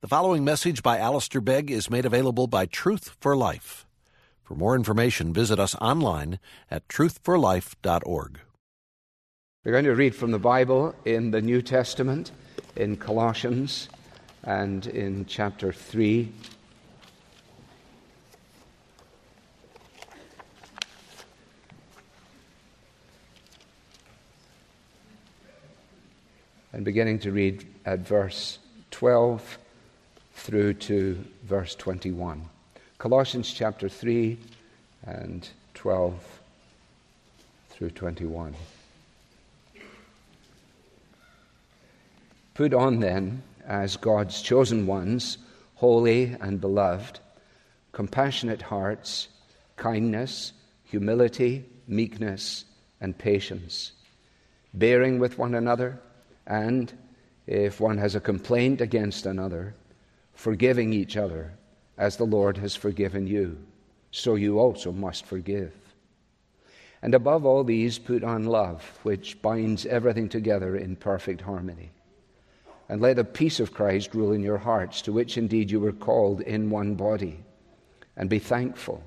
The following message by Alistair Begg is made available by Truth for Life. For more information, visit us online at truthforlife.org. We're going to read from the Bible in the New Testament, in Colossians, and in chapter 3. And beginning to read at verse 12 through to verse 21. Colossians chapter 3 and 12 through 21. Put on then, as God's chosen ones, holy and beloved, compassionate hearts, kindness, humility, meekness, and patience, bearing with one another, and if one has a complaint against another, forgiving each other as the Lord has forgiven you, so you also must forgive. And above all these, put on love, which binds everything together in perfect harmony. And let the peace of Christ rule in your hearts, to which indeed you were called in one body. And be thankful.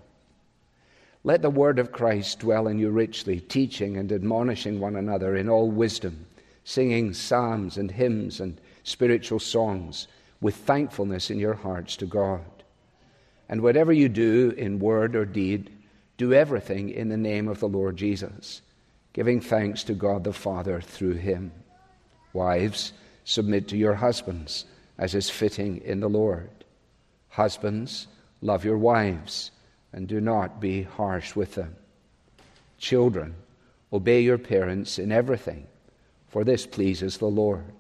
Let the word of Christ dwell in you richly, teaching and admonishing one another in all wisdom, singing psalms and hymns and spiritual songs with thankfulness in your hearts to God. And whatever you do in word or deed, do everything in the name of the Lord Jesus, giving thanks to God the Father through him. Wives, submit to your husbands as is fitting in the Lord. Husbands, love your wives and do not be harsh with them. Children, obey your parents in everything, for this pleases the Lord.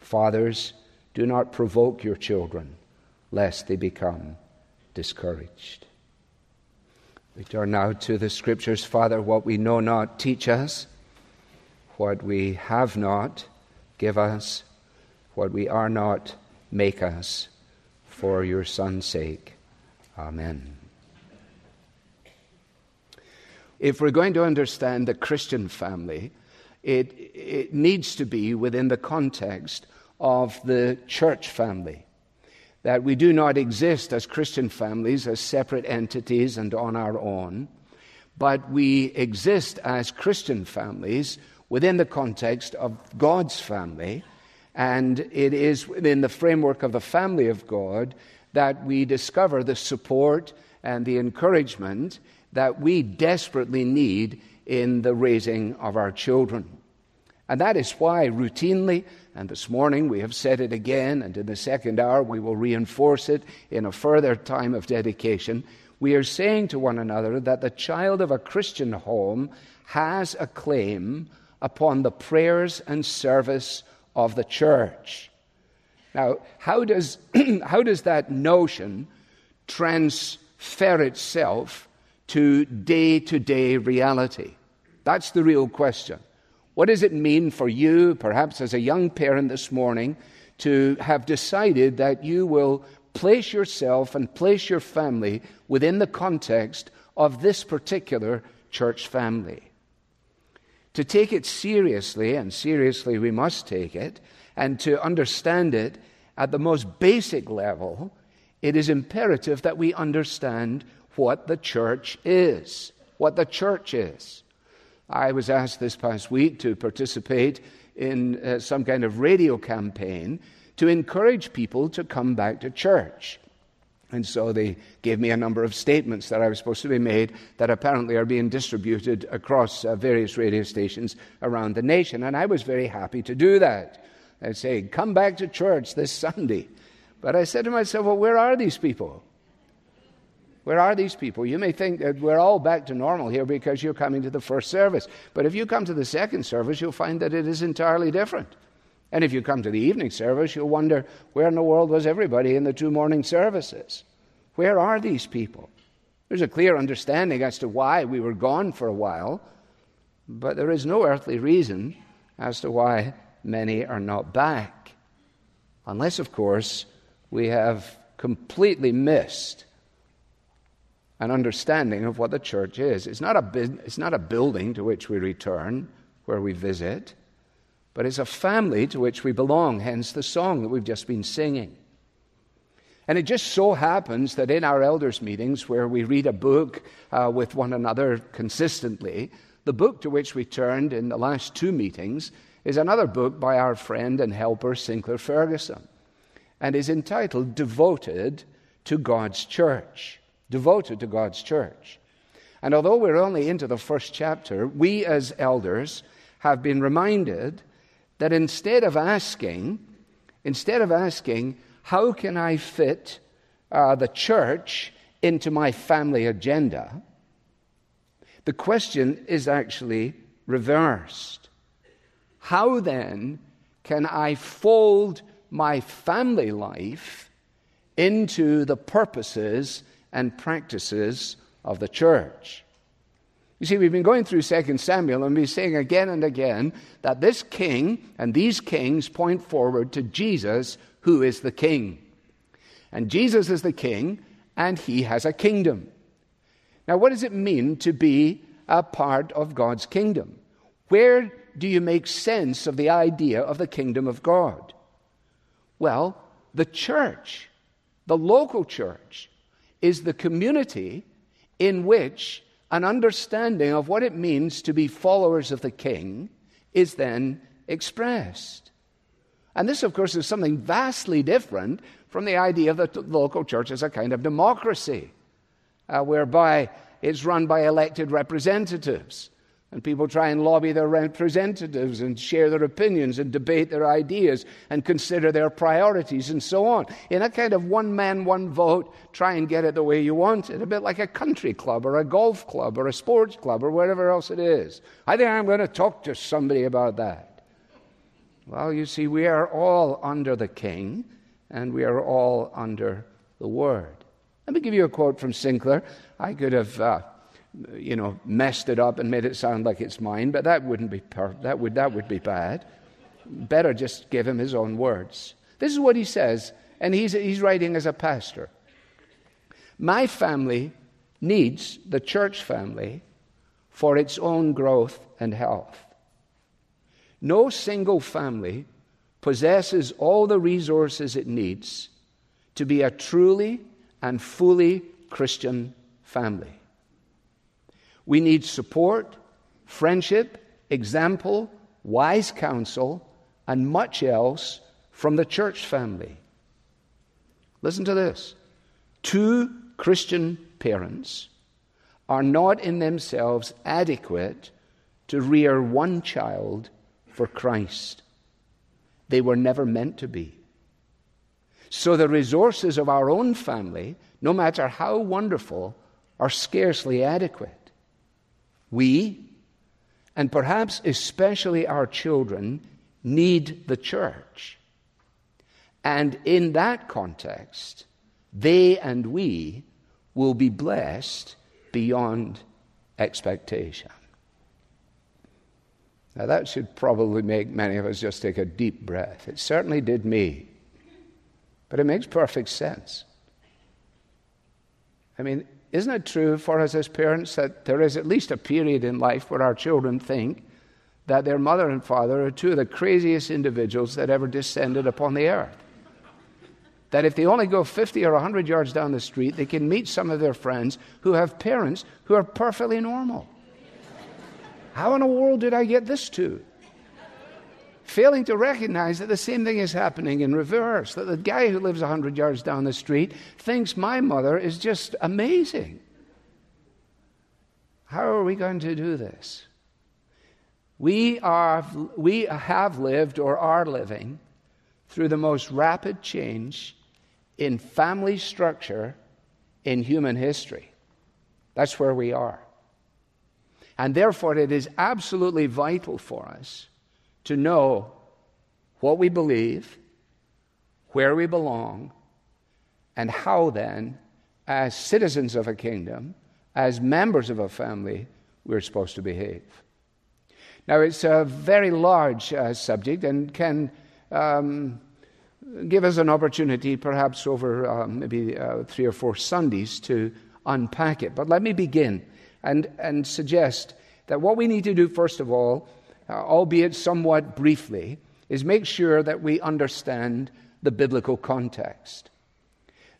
Fathers, do not provoke your children, lest they become discouraged. We turn now to the Scriptures. Father, what we know not, teach us. What we have not, give us. What we are not, make us. For your Son's sake. Amen. If we're going to understand the Christian family, it, it needs to be within the context of the church family. That we do not exist as Christian families, as separate entities and on our own, but we exist as Christian families within the context of God's family. And it is within the framework of the family of God that we discover the support and the encouragement that we desperately need in the raising of our children. And that is why routinely and this morning we have said it again, and in the second hour we will reinforce it in a further time of dedication. We are saying to one another that the child of a Christian home has a claim upon the prayers and service of the church. Now, how does, how does that notion transfer itself to day to day reality? That's the real question. What does it mean for you, perhaps as a young parent this morning, to have decided that you will place yourself and place your family within the context of this particular church family? To take it seriously, and seriously we must take it, and to understand it at the most basic level, it is imperative that we understand what the church is. What the church is. I was asked this past week to participate in uh, some kind of radio campaign to encourage people to come back to church. And so they gave me a number of statements that I was supposed to be made that apparently are being distributed across uh, various radio stations around the nation. And I was very happy to do that. I'd say, Come back to church this Sunday. But I said to myself, Well, where are these people? Where are these people? You may think that we're all back to normal here because you're coming to the first service. But if you come to the second service, you'll find that it is entirely different. And if you come to the evening service, you'll wonder where in the world was everybody in the two morning services? Where are these people? There's a clear understanding as to why we were gone for a while, but there is no earthly reason as to why many are not back. Unless, of course, we have completely missed an understanding of what the church is. It's not, a, it's not a building to which we return, where we visit, but it's a family to which we belong, hence the song that we've just been singing. And it just so happens that in our elders' meetings, where we read a book uh, with one another consistently, the book to which we turned in the last two meetings is another book by our friend and helper, Sinclair Ferguson, and is entitled Devoted to God's Church. Devoted to God's Church. And although we're only into the first chapter, we as elders have been reminded that instead of asking, instead of asking, how can I fit uh, the church into my family agenda? The question is actually reversed. How then can I fold my family life into the purposes and practices of the church? You see, we've been going through 2 Samuel and we're saying again and again that this king and these kings point forward to Jesus who is the king. And Jesus is the king, and he has a kingdom. Now, what does it mean to be a part of God's kingdom? Where do you make sense of the idea of the kingdom of God? Well, the church, the local church, is the community in which an understanding of what it means to be followers of the king is then expressed. And this, of course, is something vastly different from the idea of the local church as a kind of democracy, uh, whereby it's run by elected representatives. And people try and lobby their representatives and share their opinions and debate their ideas and consider their priorities and so on. In a kind of one man, one vote, try and get it the way you want it, a bit like a country club or a golf club or a sports club or whatever else it is. I think I'm going to talk to somebody about that. Well, you see, we are all under the king and we are all under the word. Let me give you a quote from Sinclair. I could have, uh, you know, messed it up and made it sound like it's mine, but that wouldn't be per- that would that would be bad. Better just give him his own words. This is what he says, and he's he's writing as a pastor. My family needs the church family for its own growth and health. No single family possesses all the resources it needs to be a truly and fully Christian family. We need support, friendship, example, wise counsel, and much else from the church family. Listen to this. Two Christian parents are not in themselves adequate to rear one child for Christ. They were never meant to be. So the resources of our own family, no matter how wonderful, are scarcely adequate. We, and perhaps especially our children, need the church. And in that context, they and we will be blessed beyond expectation. Now, that should probably make many of us just take a deep breath. It certainly did me. But it makes perfect sense. I mean, isn't it true for us as parents that there is at least a period in life where our children think that their mother and father are two of the craziest individuals that ever descended upon the earth? That if they only go 50 or 100 yards down the street, they can meet some of their friends who have parents who are perfectly normal. How in the world did I get this to? Failing to recognize that the same thing is happening in reverse, that the guy who lives 100 yards down the street thinks my mother is just amazing. How are we going to do this? We, are, we have lived or are living through the most rapid change in family structure in human history. That's where we are. And therefore, it is absolutely vital for us to know what we believe, where we belong, and how then, as citizens of a kingdom, as members of a family, we're supposed to behave. Now, it's a very large uh, subject and can um, give us an opportunity, perhaps over uh, maybe uh, three or four Sundays, to unpack it. But let me begin and, and suggest that what we need to do, first of all, uh, albeit somewhat briefly, is make sure that we understand the biblical context.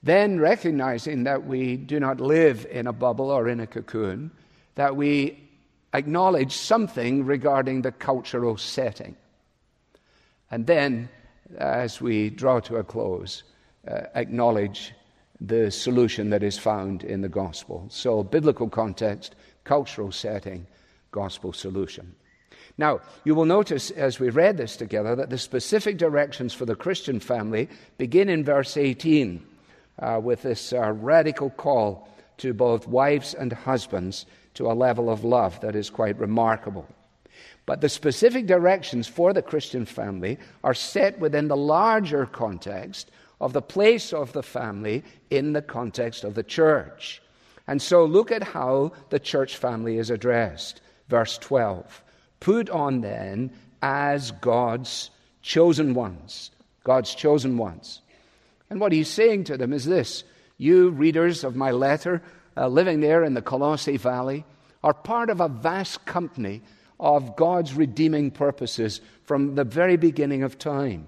Then, recognizing that we do not live in a bubble or in a cocoon, that we acknowledge something regarding the cultural setting. And then, as we draw to a close, uh, acknowledge the solution that is found in the gospel. So, biblical context, cultural setting, gospel solution. Now, you will notice as we read this together that the specific directions for the Christian family begin in verse 18 uh, with this uh, radical call to both wives and husbands to a level of love that is quite remarkable. But the specific directions for the Christian family are set within the larger context of the place of the family in the context of the church. And so look at how the church family is addressed. Verse 12 Put on then as God's chosen ones. God's chosen ones. And what he's saying to them is this You readers of my letter, uh, living there in the Colossae Valley, are part of a vast company of God's redeeming purposes from the very beginning of time.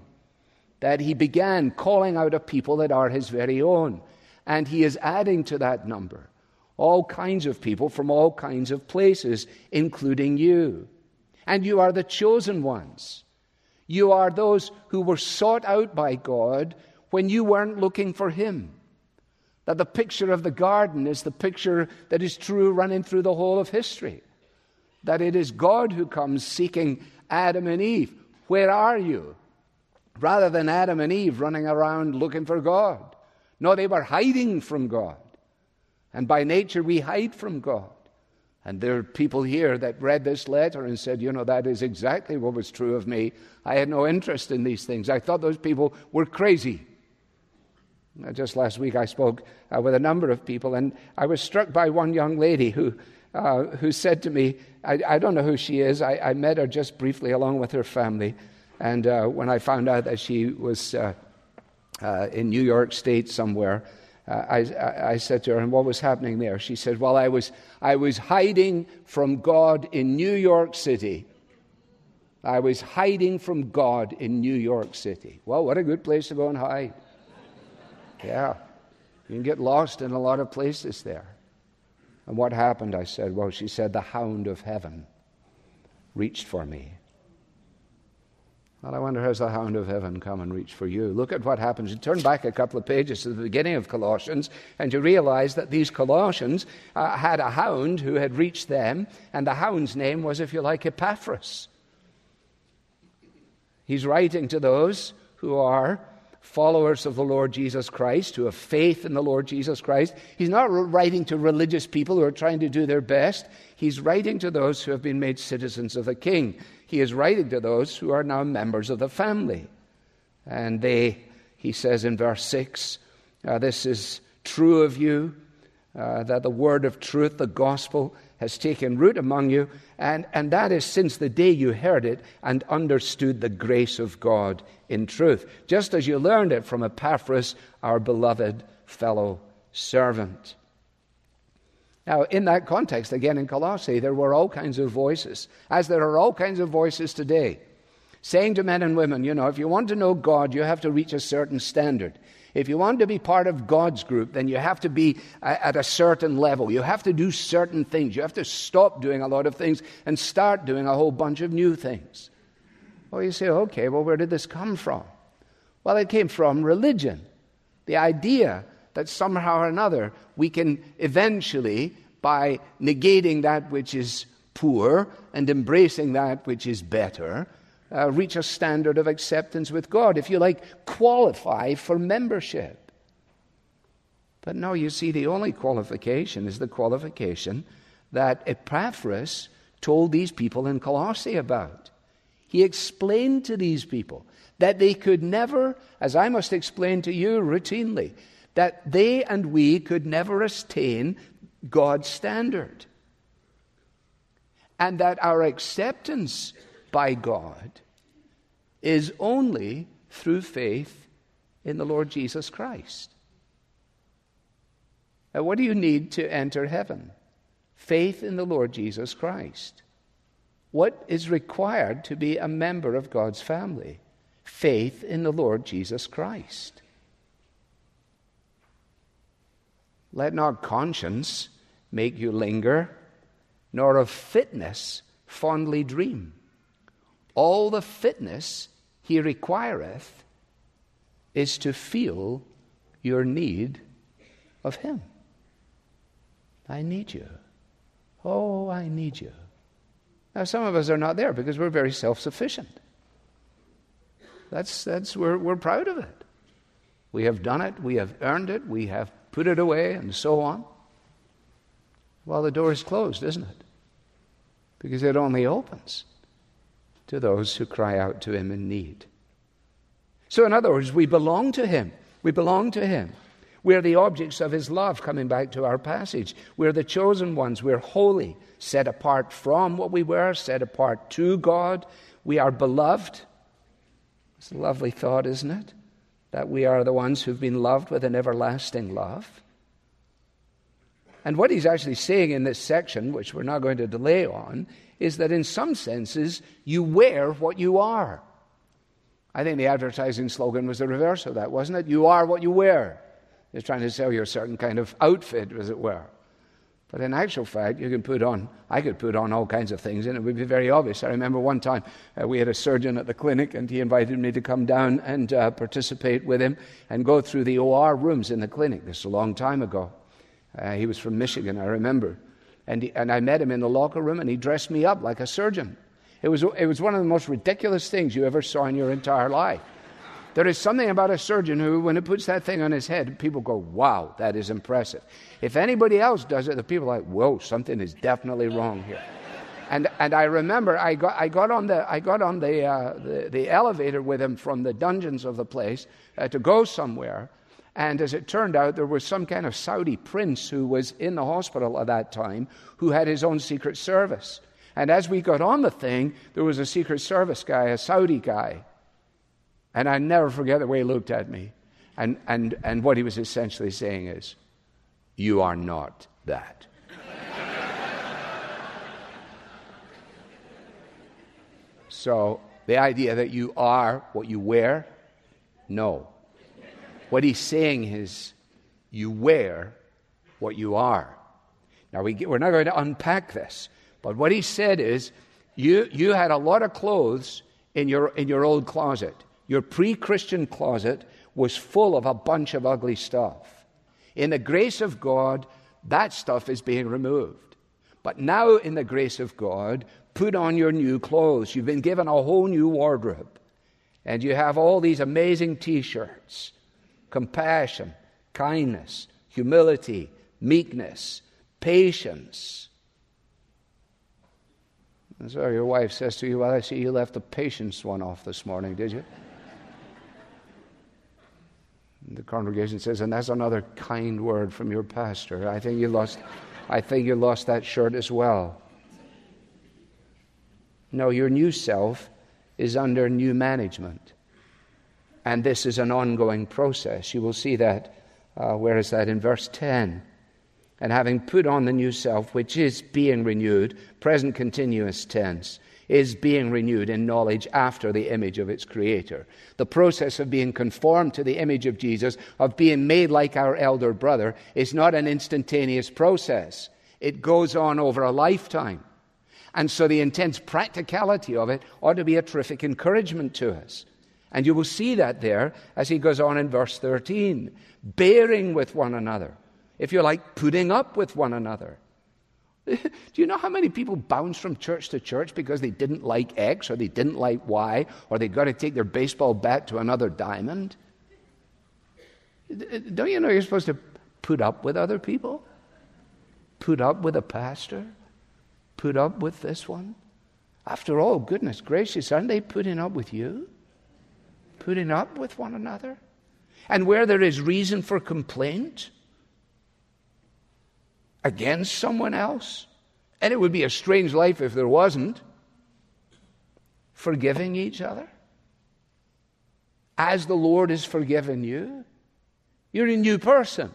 That he began calling out a people that are his very own. And he is adding to that number all kinds of people from all kinds of places, including you. And you are the chosen ones. You are those who were sought out by God when you weren't looking for Him. That the picture of the garden is the picture that is true running through the whole of history. That it is God who comes seeking Adam and Eve. Where are you? Rather than Adam and Eve running around looking for God. No, they were hiding from God. And by nature, we hide from God. And there are people here that read this letter and said, you know, that is exactly what was true of me. I had no interest in these things. I thought those people were crazy. Just last week, I spoke uh, with a number of people, and I was struck by one young lady who, uh, who said to me, I, I, don't know who she is. I, I, met her just briefly along with her family. And uh, when I found out that she was uh, uh, in New York State somewhere, I, I, said to her, and what was happening there? She said, Well, I was, I was hiding from God in New York City. I was hiding from God in New York City. Well, what a good place to go and hide. Yeah. You can get lost in a lot of places there. And what happened? I said, Well, she said, the hound of heaven reached for me. Well, I wonder has the hound of heaven come and reached for you? Look at what happens. You turn back a couple of pages to the beginning of Colossians, and you realize that these Colossians uh, had a hound who had reached them, and the hound's name was, if you like, Epaphras. He's writing to those who are followers of the Lord Jesus Christ, who have faith in the Lord Jesus Christ. He's not writing to religious people who are trying to do their best. He's writing to those who have been made citizens of the King. He is writing to those who are now members of the family. And they, he says in verse 6, uh, this is true of you, uh, that the word of truth, the gospel, has taken root among you, and, and that is since the day you heard it and understood the grace of God in truth, just as you learned it from Epaphras, our beloved fellow servant. Now, in that context, again in Colossae, there were all kinds of voices, as there are all kinds of voices today, saying to men and women, you know, if you want to know God, you have to reach a certain standard. If you want to be part of God's group, then you have to be at a certain level. You have to do certain things. You have to stop doing a lot of things and start doing a whole bunch of new things. Well, you say, okay, well, where did this come from? Well, it came from religion. The idea that somehow or another we can eventually, by negating that which is poor and embracing that which is better, uh, reach a standard of acceptance with God, if you like, qualify for membership. But no, you see, the only qualification is the qualification that Epaphras told these people in Colossae about. He explained to these people that they could never, as I must explain to you routinely, that they and we could never attain God's standard. And that our acceptance by God is only through faith in the Lord Jesus Christ. Now, what do you need to enter heaven? Faith in the Lord Jesus Christ. What is required to be a member of God's family? Faith in the Lord Jesus Christ. Let not conscience make you linger, nor of fitness fondly dream. All the fitness he requireth is to feel your need of him. I need you. Oh, I need you. Now, some of us are not there because we're very self sufficient. That's, that's, we're, we're proud of it. We have done it, we have earned it, we have put it away, and so on. Well, the door is closed, isn't it? Because it only opens to those who cry out to Him in need. So, in other words, we belong to Him. We belong to Him. We're the objects of His love, coming back to our passage. We're the chosen ones. We're holy, set apart from what we were, set apart to God. We are beloved. It's a lovely thought, isn't it? That we are the ones who've been loved with an everlasting love. And what he's actually saying in this section, which we're not going to delay on, is that in some senses, you wear what you are. I think the advertising slogan was the reverse of that, wasn't it? You are what you wear. It's trying to sell you a certain kind of outfit, as it were. But in actual fact, you can put on, I could put on all kinds of things, and it would be very obvious. I remember one time uh, we had a surgeon at the clinic, and he invited me to come down and uh, participate with him and go through the OR rooms in the clinic. This is a long time ago. Uh, he was from Michigan, I remember. And, he, and I met him in the locker room, and he dressed me up like a surgeon. It was, it was one of the most ridiculous things you ever saw in your entire life. There is something about a surgeon who, when he puts that thing on his head, people go, wow, that is impressive. If anybody else does it, the people are like, whoa, something is definitely wrong here. And, and I remember I got, I got on, the, I got on the, uh, the, the elevator with him from the dungeons of the place uh, to go somewhere. And as it turned out, there was some kind of Saudi prince who was in the hospital at that time who had his own secret service. And as we got on the thing, there was a secret service guy, a Saudi guy, and I never forget the way he looked at me. And, and, and what he was essentially saying is, You are not that. so, the idea that you are what you wear, no. What he's saying is, You wear what you are. Now, we get, we're not going to unpack this, but what he said is, you, you had a lot of clothes in your, in your old closet. Your pre Christian closet was full of a bunch of ugly stuff. In the grace of God, that stuff is being removed. But now, in the grace of God, put on your new clothes. You've been given a whole new wardrobe. And you have all these amazing t shirts compassion, kindness, humility, meekness, patience. So your wife says to you, Well, I see you left the patience one off this morning, did you? The congregation says, and that's another kind word from your pastor. I think you lost, I think you lost that shirt as well. No, your new self is under new management. And this is an ongoing process. You will see that. Uh, where is that? In verse 10. And having put on the new self, which is being renewed, present continuous tense, is being renewed in knowledge after the image of its creator. The process of being conformed to the image of Jesus, of being made like our elder brother, is not an instantaneous process. It goes on over a lifetime. And so the intense practicality of it ought to be a terrific encouragement to us. And you will see that there as he goes on in verse 13 bearing with one another. If you like, putting up with one another Do you know how many people bounce from church to church because they didn't like X or they didn't like Y or they got to take their baseball bat to another diamond? Don't you know you're supposed to put up with other people? Put up with a pastor? Put up with this one? After all, goodness gracious, aren't they putting up with you? Putting up with one another? And where there is reason for complaint, against someone else. And it would be a strange life if there wasn't. Forgiving each other. As the Lord has forgiven you, you're a new person.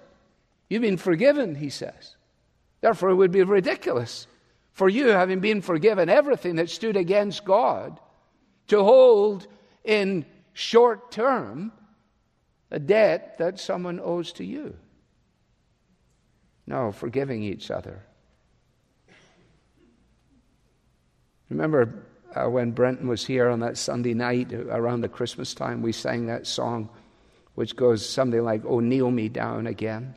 You've been forgiven, he says. Therefore, it would be ridiculous for you, having been forgiven everything that stood against God, to hold in short term a debt that someone owes to you. No, forgiving each other. Remember uh, when Brenton was here on that Sunday night around the Christmas time, we sang that song which goes something like, Oh, kneel me down again,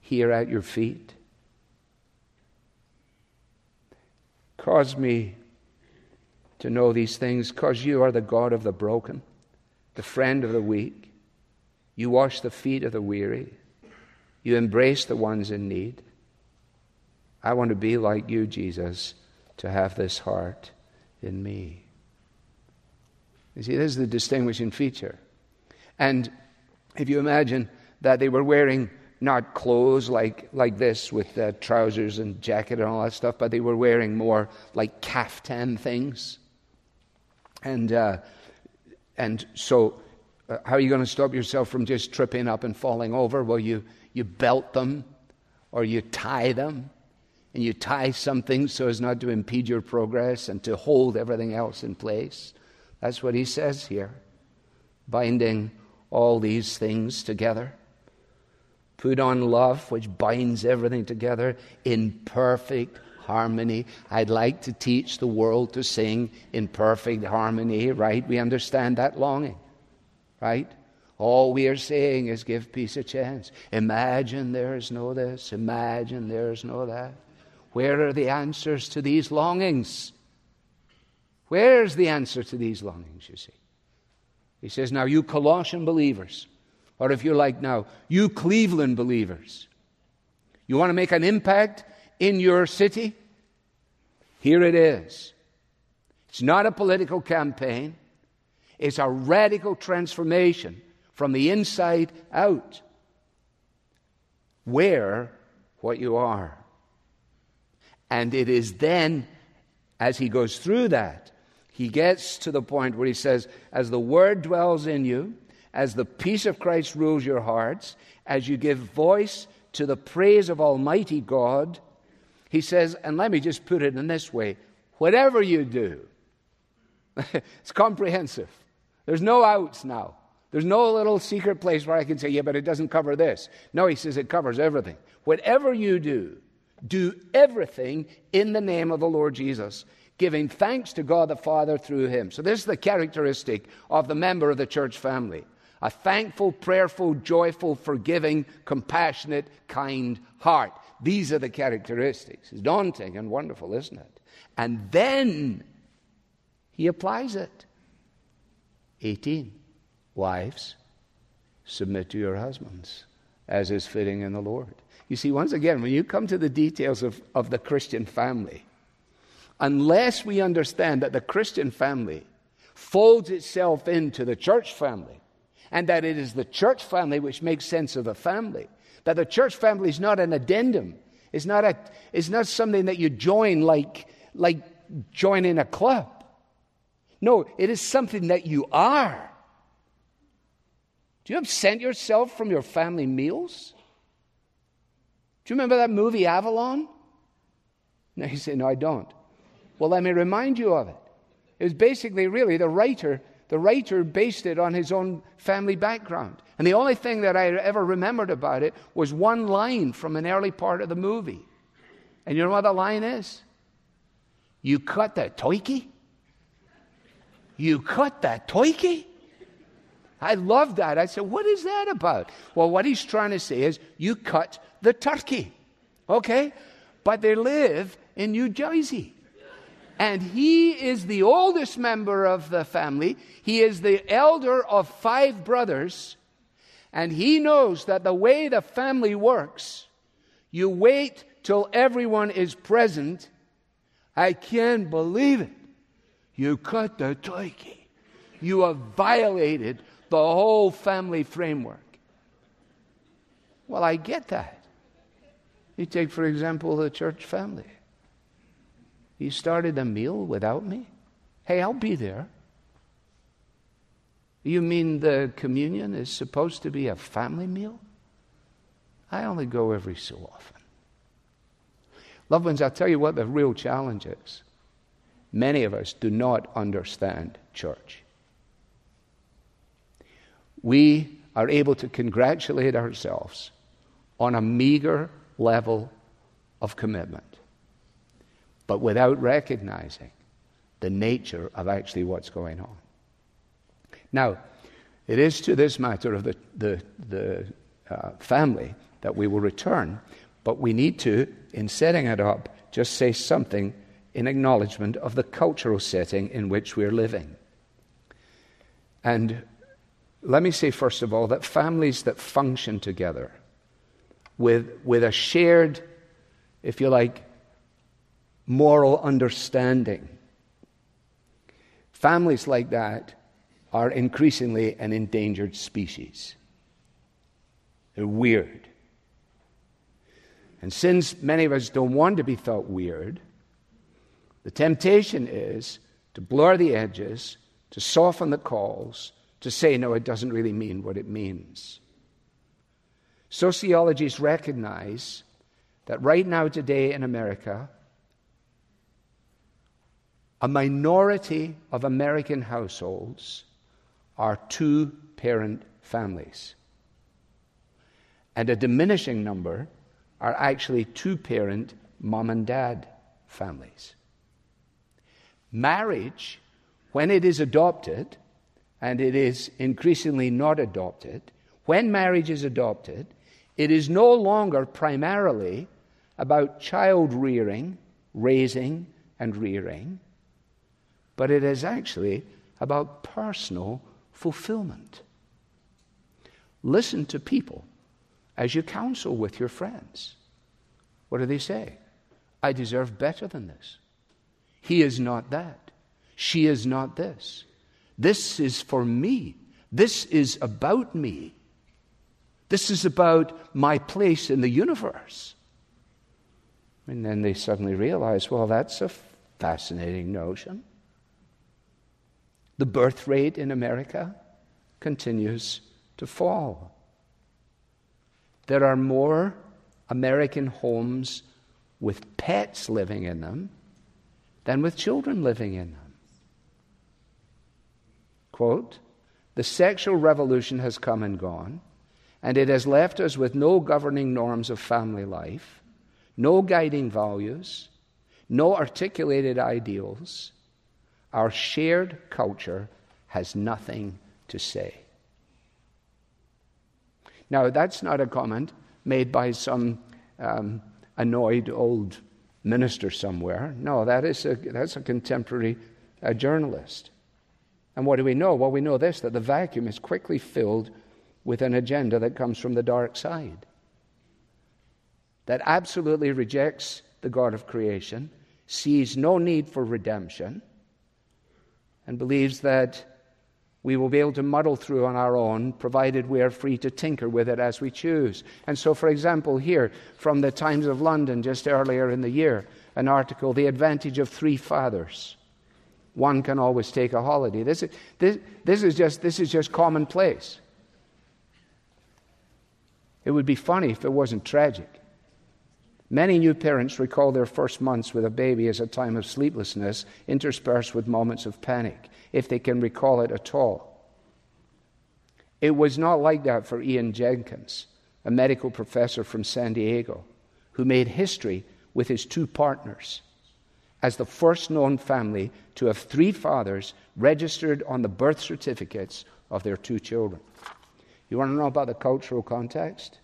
here at your feet. Cause me to know these things, because you are the God of the broken, the friend of the weak. You wash the feet of the weary, you embrace the ones in need. I want to be like you, Jesus, to have this heart in me. You see, this is the distinguishing feature. And if you imagine that they were wearing not clothes like, like this with trousers and jacket and all that stuff, but they were wearing more like caftan things. And, uh, and so, uh, how are you going to stop yourself from just tripping up and falling over? Well, you, you belt them or you tie them. And you tie something so as not to impede your progress and to hold everything else in place. That's what he says here. Binding all these things together. Put on love, which binds everything together in perfect harmony. I'd like to teach the world to sing in perfect harmony, right? We understand that longing, right? All we are saying is give peace a chance. Imagine there's no this, imagine there's no that. Where are the answers to these longings? Where's the answer to these longings, you see? He says, Now, you Colossian believers, or if you like now, you Cleveland believers, you want to make an impact in your city? Here it is. It's not a political campaign, it's a radical transformation from the inside out. Wear what you are. And it is then, as he goes through that, he gets to the point where he says, As the word dwells in you, as the peace of Christ rules your hearts, as you give voice to the praise of Almighty God, he says, and let me just put it in this way whatever you do, it's comprehensive. There's no outs now. There's no little secret place where I can say, yeah, but it doesn't cover this. No, he says it covers everything. Whatever you do, do everything in the name of the Lord Jesus, giving thanks to God the Father through him. So, this is the characteristic of the member of the church family a thankful, prayerful, joyful, forgiving, compassionate, kind heart. These are the characteristics. It's daunting and wonderful, isn't it? And then he applies it. 18. Wives, submit to your husbands, as is fitting in the Lord. You see, once again, when you come to the details of, of the Christian family, unless we understand that the Christian family folds itself into the church family, and that it is the church family which makes sense of the family, that the church family is not an addendum, it's not, a, it's not something that you join like, like joining a club. No, it is something that you are. Do you absent yourself from your family meals? Do you remember that movie Avalon? No, you say, No, I don't. Well, let me remind you of it. It was basically really the writer, the writer based it on his own family background. And the only thing that I ever remembered about it was one line from an early part of the movie. And you know what the line is? You cut that toiki? You cut that toiki? I love that. I said, What is that about? Well, what he's trying to say is, you cut the turkey. Okay? But they live in New Jersey. And he is the oldest member of the family. He is the elder of five brothers. And he knows that the way the family works, you wait till everyone is present. I can't believe it. You cut the turkey. You have violated the whole family framework. Well, I get that. You take, for example, the church family. You started a meal without me? Hey, I'll be there. You mean the communion is supposed to be a family meal? I only go every so often. Loved ones, I'll tell you what the real challenge is. Many of us do not understand church. We are able to congratulate ourselves on a meager level of commitment, but without recognizing the nature of actually what's going on. Now, it is to this matter of the, the, the uh, family that we will return, but we need to, in setting it up, just say something in acknowledgement of the cultural setting in which we're living. And let me say, first of all, that families that function together with, with a shared, if you like, moral understanding, families like that are increasingly an endangered species. They're weird. And since many of us don't want to be thought weird, the temptation is to blur the edges, to soften the calls, to say, no, it doesn't really mean what it means. Sociologists recognize that right now, today in America, a minority of American households are two parent families. And a diminishing number are actually two parent mom and dad families. Marriage, when it is adopted, and it is increasingly not adopted, when marriage is adopted, it is no longer primarily about child rearing, raising, and rearing, but it is actually about personal fulfillment. Listen to people as you counsel with your friends. What do they say? I deserve better than this. He is not that. She is not this. This is for me. This is about me. This is about my place in the universe. And then they suddenly realize, well, that's a fascinating notion. The birth rate in America continues to fall. There are more American homes with pets living in them than with children living in them. Quote, the sexual revolution has come and gone, and it has left us with no governing norms of family life, no guiding values, no articulated ideals. Our shared culture has nothing to say. Now, that's not a comment made by some um, annoyed old minister somewhere. No, that is a, that's a contemporary uh, journalist. And what do we know? Well, we know this that the vacuum is quickly filled with an agenda that comes from the dark side, that absolutely rejects the God of creation, sees no need for redemption, and believes that we will be able to muddle through on our own, provided we are free to tinker with it as we choose. And so, for example, here from the Times of London just earlier in the year, an article, The Advantage of Three Fathers. One can always take a holiday. This is, this, this is, just, this is just commonplace. It would be funny if it wasn't tragic. Many new parents recall their first months with a baby as a time of sleeplessness, interspersed with moments of panic if they can recall it at all. It was not like that for Ian Jenkins, a medical professor from San Diego, who made history with his two partners as the first known family to have three fathers registered on the birth certificates of their two children. You want to know about the cultural context?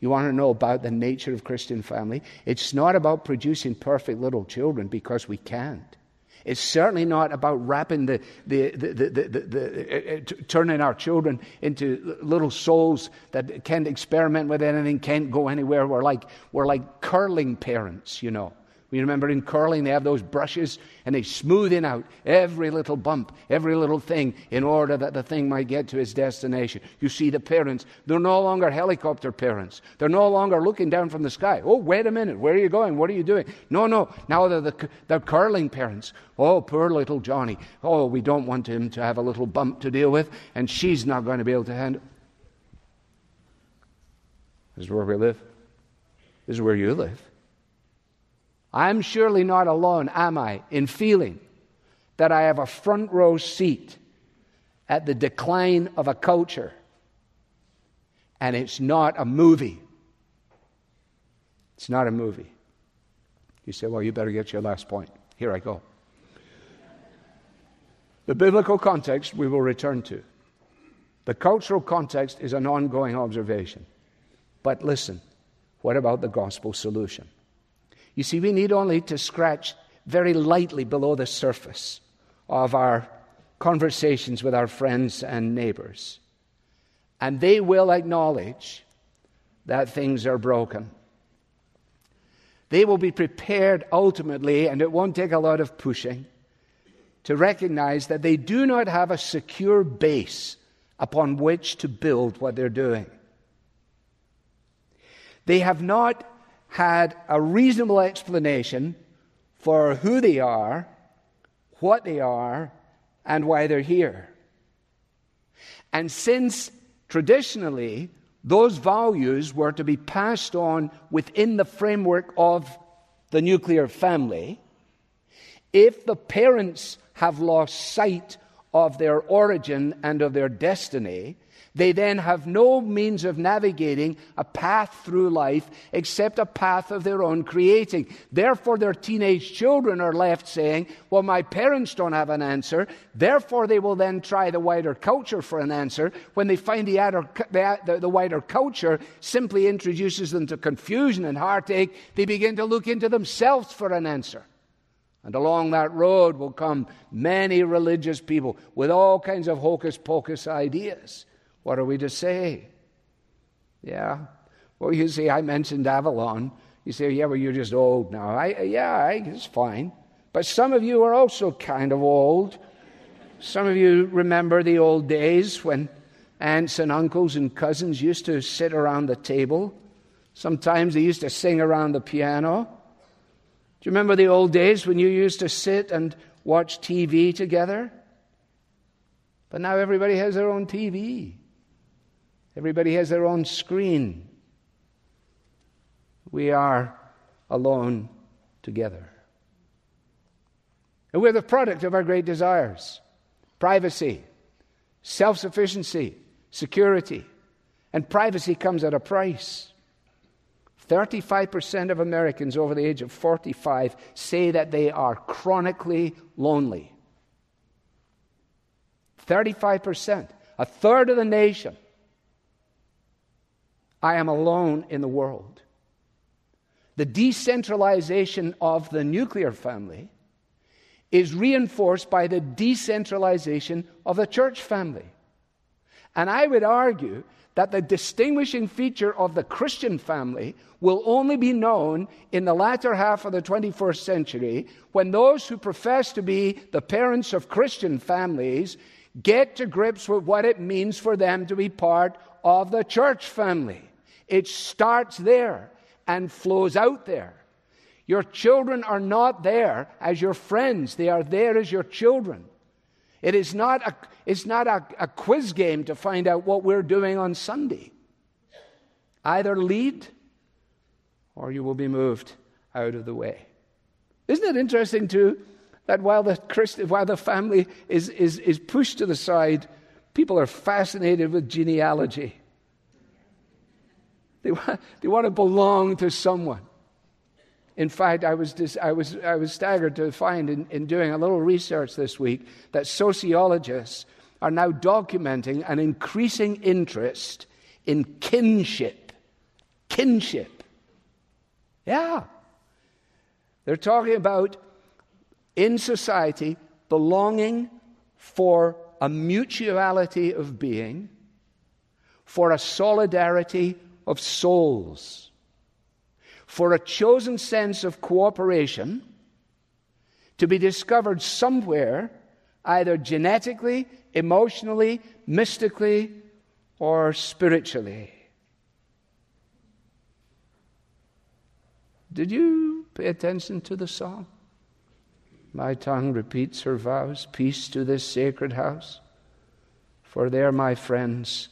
You want to know about the nature of Christian family? It's not about producing perfect little children because we can't. It's certainly not about wrapping the, the, the, the, the uh, uh turning our children into little souls that can't experiment with anything, can't go anywhere. We're like, we're like curling parents, you know. You remember in curling, they have those brushes and they smooth in out every little bump, every little thing, in order that the thing might get to its destination. You see the parents, they're no longer helicopter parents. They're no longer looking down from the sky. Oh, wait a minute, where are you going? What are you doing? No, no, now they're the they're curling parents. Oh, poor little Johnny. Oh, we don't want him to have a little bump to deal with, and she's not going to be able to handle This is where we live. This is where you live. I'm surely not alone, am I, in feeling that I have a front row seat at the decline of a culture. And it's not a movie, It's not a movie. You say, well, you better get your last point. Here I go. The biblical context we will return to. The cultural context is an ongoing observation. But listen, what about the gospel solution? You see, we need only to scratch very lightly below the surface of our conversations with our friends and neighbors. And they will acknowledge that things are broken. They will be prepared ultimately, and it won't take a lot of pushing, to recognize that they do not have a secure base upon which to build what they're doing. They have not had a reasonable explanation for who they are, what they are, and why they're here. And since traditionally those values were to be passed on within the framework of the nuclear family, if the parents have lost sight of their origin and of their destiny, they then have no means of navigating a path through life except a path of their own creating. Therefore, their teenage children are left saying, Well, my parents don't have an answer. Therefore, they will then try the wider culture for an answer. When they find the, adder, the, the wider culture simply introduces them to confusion and heartache, they begin to look into themselves for an answer. And along that road will come many religious people with all kinds of hocus pocus ideas. What are we to say? Yeah. Well, you see, I mentioned Avalon. You say, yeah, well, you're just old now. I, yeah, I, it's fine. But some of you are also kind of old. Some of you remember the old days when aunts and uncles and cousins used to sit around the table. Sometimes they used to sing around the piano. Do you remember the old days when you used to sit and watch TV together? But now everybody has their own TV. Everybody has their own screen. We are alone together. And we're the product of our great desires privacy, self sufficiency, security. And privacy comes at a price. 35% of Americans over the age of 45 say that they are chronically lonely. 35%, a third of the nation I am alone in the world. The decentralization of the nuclear family is reinforced by the decentralization of the church family. And I would argue that the distinguishing feature of the Christian family will only be known in the latter half of the 21st century when those who profess to be the parents of Christian families get to grips with what it means for them to be part of the church family. It starts there and flows out there. Your children are not there as your friends, they are there as your children. It is not a, it's not a, a quiz game to find out what we're doing on Sunday. Either lead or you will be moved out of the way. Isn't it interesting, too, that while the, Christ, while the family is, is, is pushed to the side, people are fascinated with genealogy? They want, they want to belong to someone. In fact, I was, dis, I was, I was staggered to find in, in doing a little research this week that sociologists are now documenting an increasing interest in kinship. Kinship. Yeah. They're talking about in society belonging for a mutuality of being, for a solidarity of souls, for a chosen sense of cooperation to be discovered somewhere, either genetically, emotionally, mystically, or spiritually. Did you pay attention to the song? My tongue repeats her vows, peace to this sacred house, for there my friends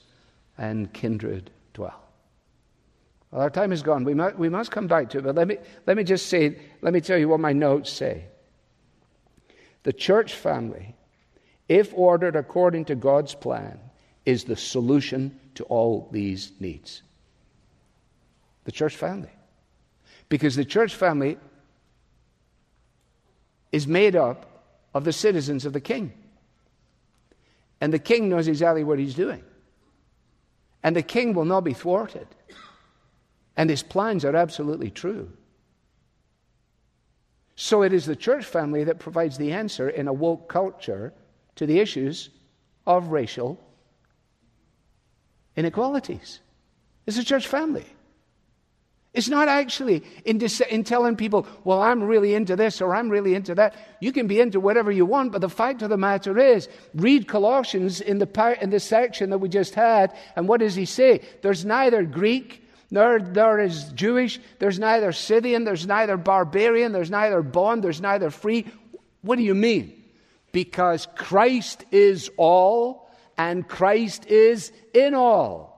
and kindred. Well, our time is gone. We must, we must come back to it, but let me, let me just say, let me tell you what my notes say. The church family, if ordered according to God's plan, is the solution to all these needs. The church family. Because the church family is made up of the citizens of the king. And the king knows exactly what he's doing. And the king will not be thwarted. And his plans are absolutely true. So it is the church family that provides the answer in a woke culture to the issues of racial inequalities. It's the church family. It's not actually in, in, telling people, well, I'm really into this or I'm really into that. You can be into whatever you want, but the fact of the matter is, read Colossians in the, part, in the section that we just had, and what does he say? There's neither Greek nor there is Jewish, there's neither Scythian, there's neither barbarian, there's neither bond, there's neither free. What do you mean? Because Christ is all and Christ is in all.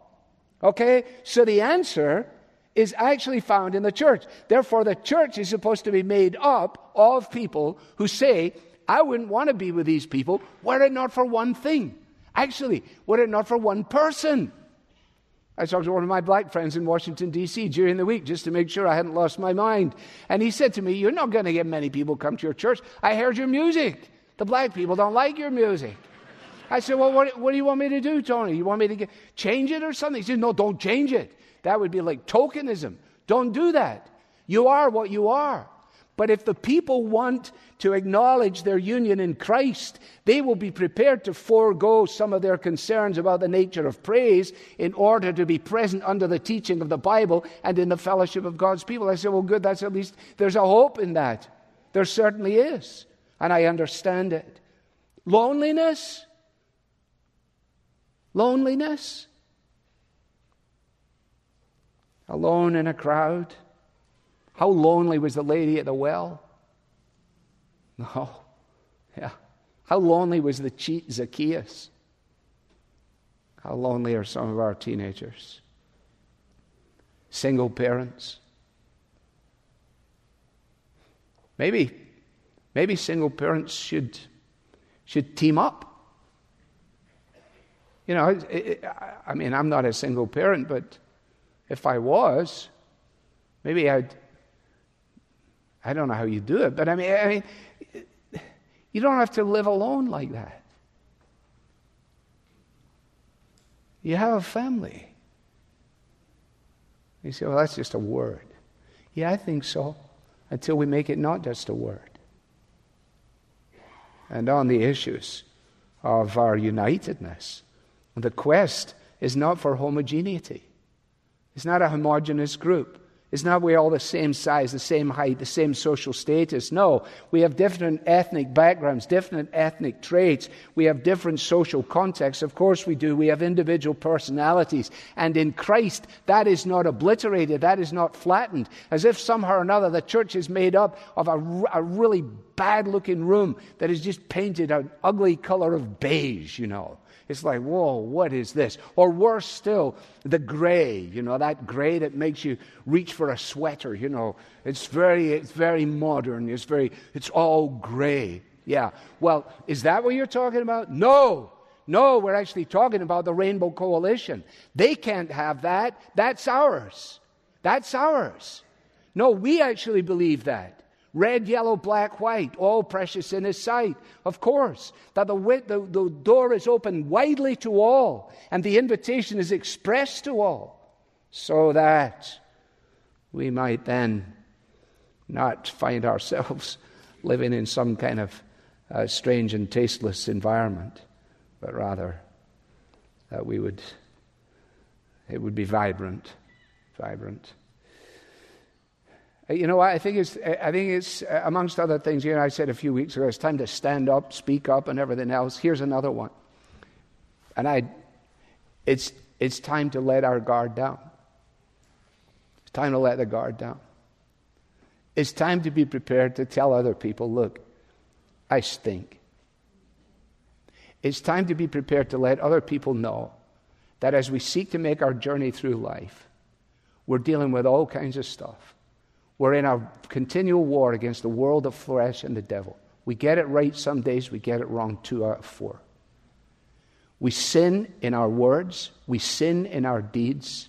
Okay? So the answer is actually found in the church. Therefore, the church is supposed to be made up of people who say, I wouldn't want to be with these people were it not for one thing. Actually, were it not for one person. I talked to one of my black friends in Washington, D.C. during the week just to make sure I hadn't lost my mind. And he said to me, You're not going to get many people come to your church. I heard your music. The black people don't like your music. I said, Well, what, what do you want me to do, Tony? You want me to get, change it or something? He said, No, don't change it. That would be like tokenism. Don't do that. You are what you are. But if the people want to acknowledge their union in Christ, they will be prepared to forego some of their concerns about the nature of praise in order to be present under the teaching of the Bible and in the fellowship of God's people. I say, well, good, that's at least, there's a hope in that. There certainly is. And I understand it. Loneliness? Loneliness? alone in a crowd? How lonely was the lady at the well? No. Yeah. How lonely was the cheat Zacchaeus? How lonely are some of our teenagers? Single parents? Maybe, maybe single parents should, should team up. You know, it, it, I mean, I'm not a single parent, but if I was, maybe I'd. I don't know how you do it, but I mean, I mean, you don't have to live alone like that. You have a family. You say, well, that's just a word. Yeah, I think so, until we make it not just a word. And on the issues of our unitedness, the quest is not for homogeneity. It's not a homogenous group. It's not we all the same size, the same height, the same social status. No, we have different ethnic backgrounds, different ethnic traits. We have different social contexts. Of course, we do. We have individual personalities. And in Christ, that is not obliterated, that is not flattened. As if somehow or another the church is made up of a, a really bad looking room that is just painted an ugly color of beige, you know. It's like, whoa, what is this? Or worse still, the gray, you know, that gray that makes you reach for a sweater, you know. It's very, it's very modern. It's very, it's all gray. Yeah. Well, is that what you're talking about? No. No, we're actually talking about the Rainbow Coalition. They can't have that. That's ours. That's ours. No, we actually believe that. Red, yellow, black, white, all precious in His sight. Of course, that the, the, the door is open widely to all, and the invitation is expressed to all, so that we might then not find ourselves living in some kind of uh, strange and tasteless environment, but rather that we would, it would be vibrant, vibrant. You know, I think it's, I think it's uh, amongst other things, you know, I said a few weeks ago, it's time to stand up, speak up, and everything else. Here's another one. And I, it's, it's time to let our guard down. It's time to let the guard down. It's time to be prepared to tell other people, look, I stink. It's time to be prepared to let other people know that as we seek to make our journey through life, we're dealing with all kinds of stuff. We're in a continual war against the world of flesh and the devil. We get it right some days, we get it wrong two out of four. We sin in our words, we sin in our deeds,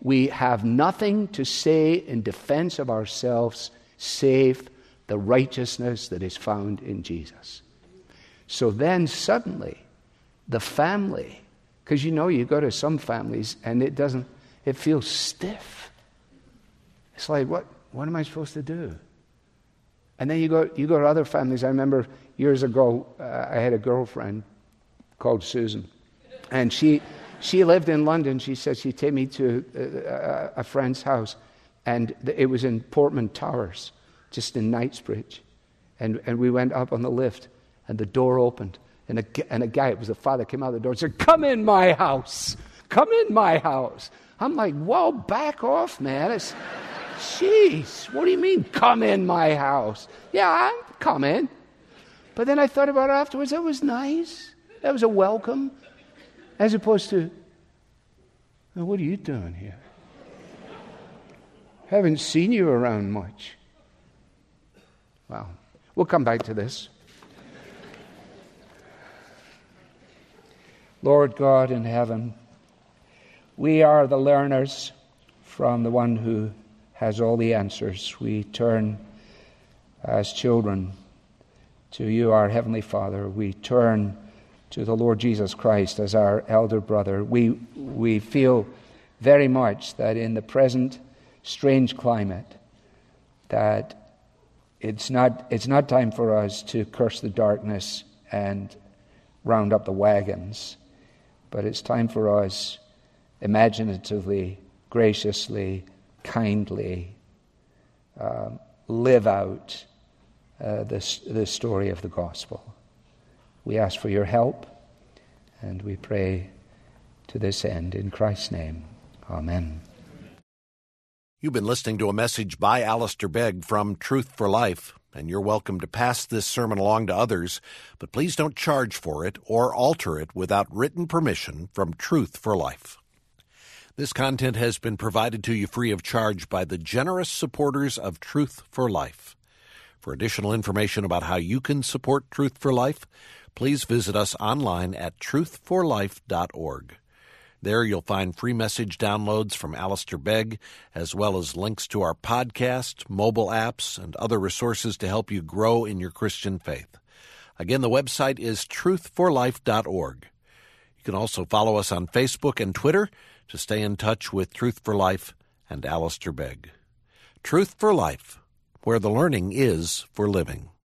we have nothing to say in defense of ourselves save the righteousness that is found in Jesus. So then suddenly, the family, because you know you go to some families and it doesn't, it feels stiff. It's like, what, what am I supposed to do? And then you go, you go to other families. I remember years ago, uh, I had a girlfriend called Susan, and she, she lived in London. She said she'd take me to a, a, a friend's house, and it was in Portman Towers, just in Knightsbridge. And, and we went up on the lift, and the door opened, and a, and a guy, it was a father, came out of the door and said, Come in my house. Come in my house. I'm like, Whoa, back off, man. It's, jeez, what do you mean, come in my house? Yeah, I'm coming. But then I thought about it afterwards. That was nice. That was a welcome. As opposed to, what are you doing here? Haven't seen you around much. Well, we'll come back to this. Lord God in heaven, we are the learners from the one who has all the answers. We turn as children to you, our Heavenly Father. We turn to the Lord Jesus Christ as our elder brother. We, we feel very much that in the present strange climate, that it's not, it's not time for us to curse the darkness and round up the wagons, but it's time for us imaginatively, graciously, kindly uh, live out uh, this, this story of the gospel. We ask for your help, and we pray to this end in Christ's name. Amen. You've been listening to a message by Alistair Begg from Truth for Life, and you're welcome to pass this sermon along to others, but please don't charge for it or alter it without written permission from Truth for Life. This content has been provided to you free of charge by the generous supporters of Truth for Life. For additional information about how you can support Truth for Life, please visit us online at truthforlife.org. There you'll find free message downloads from Alistair Begg, as well as links to our podcast, mobile apps, and other resources to help you grow in your Christian faith. Again, the website is truthforlife.org. You can also follow us on Facebook and Twitter to stay in touch with Truth for Life and Alistair Begg. Truth for Life, where the learning is for living.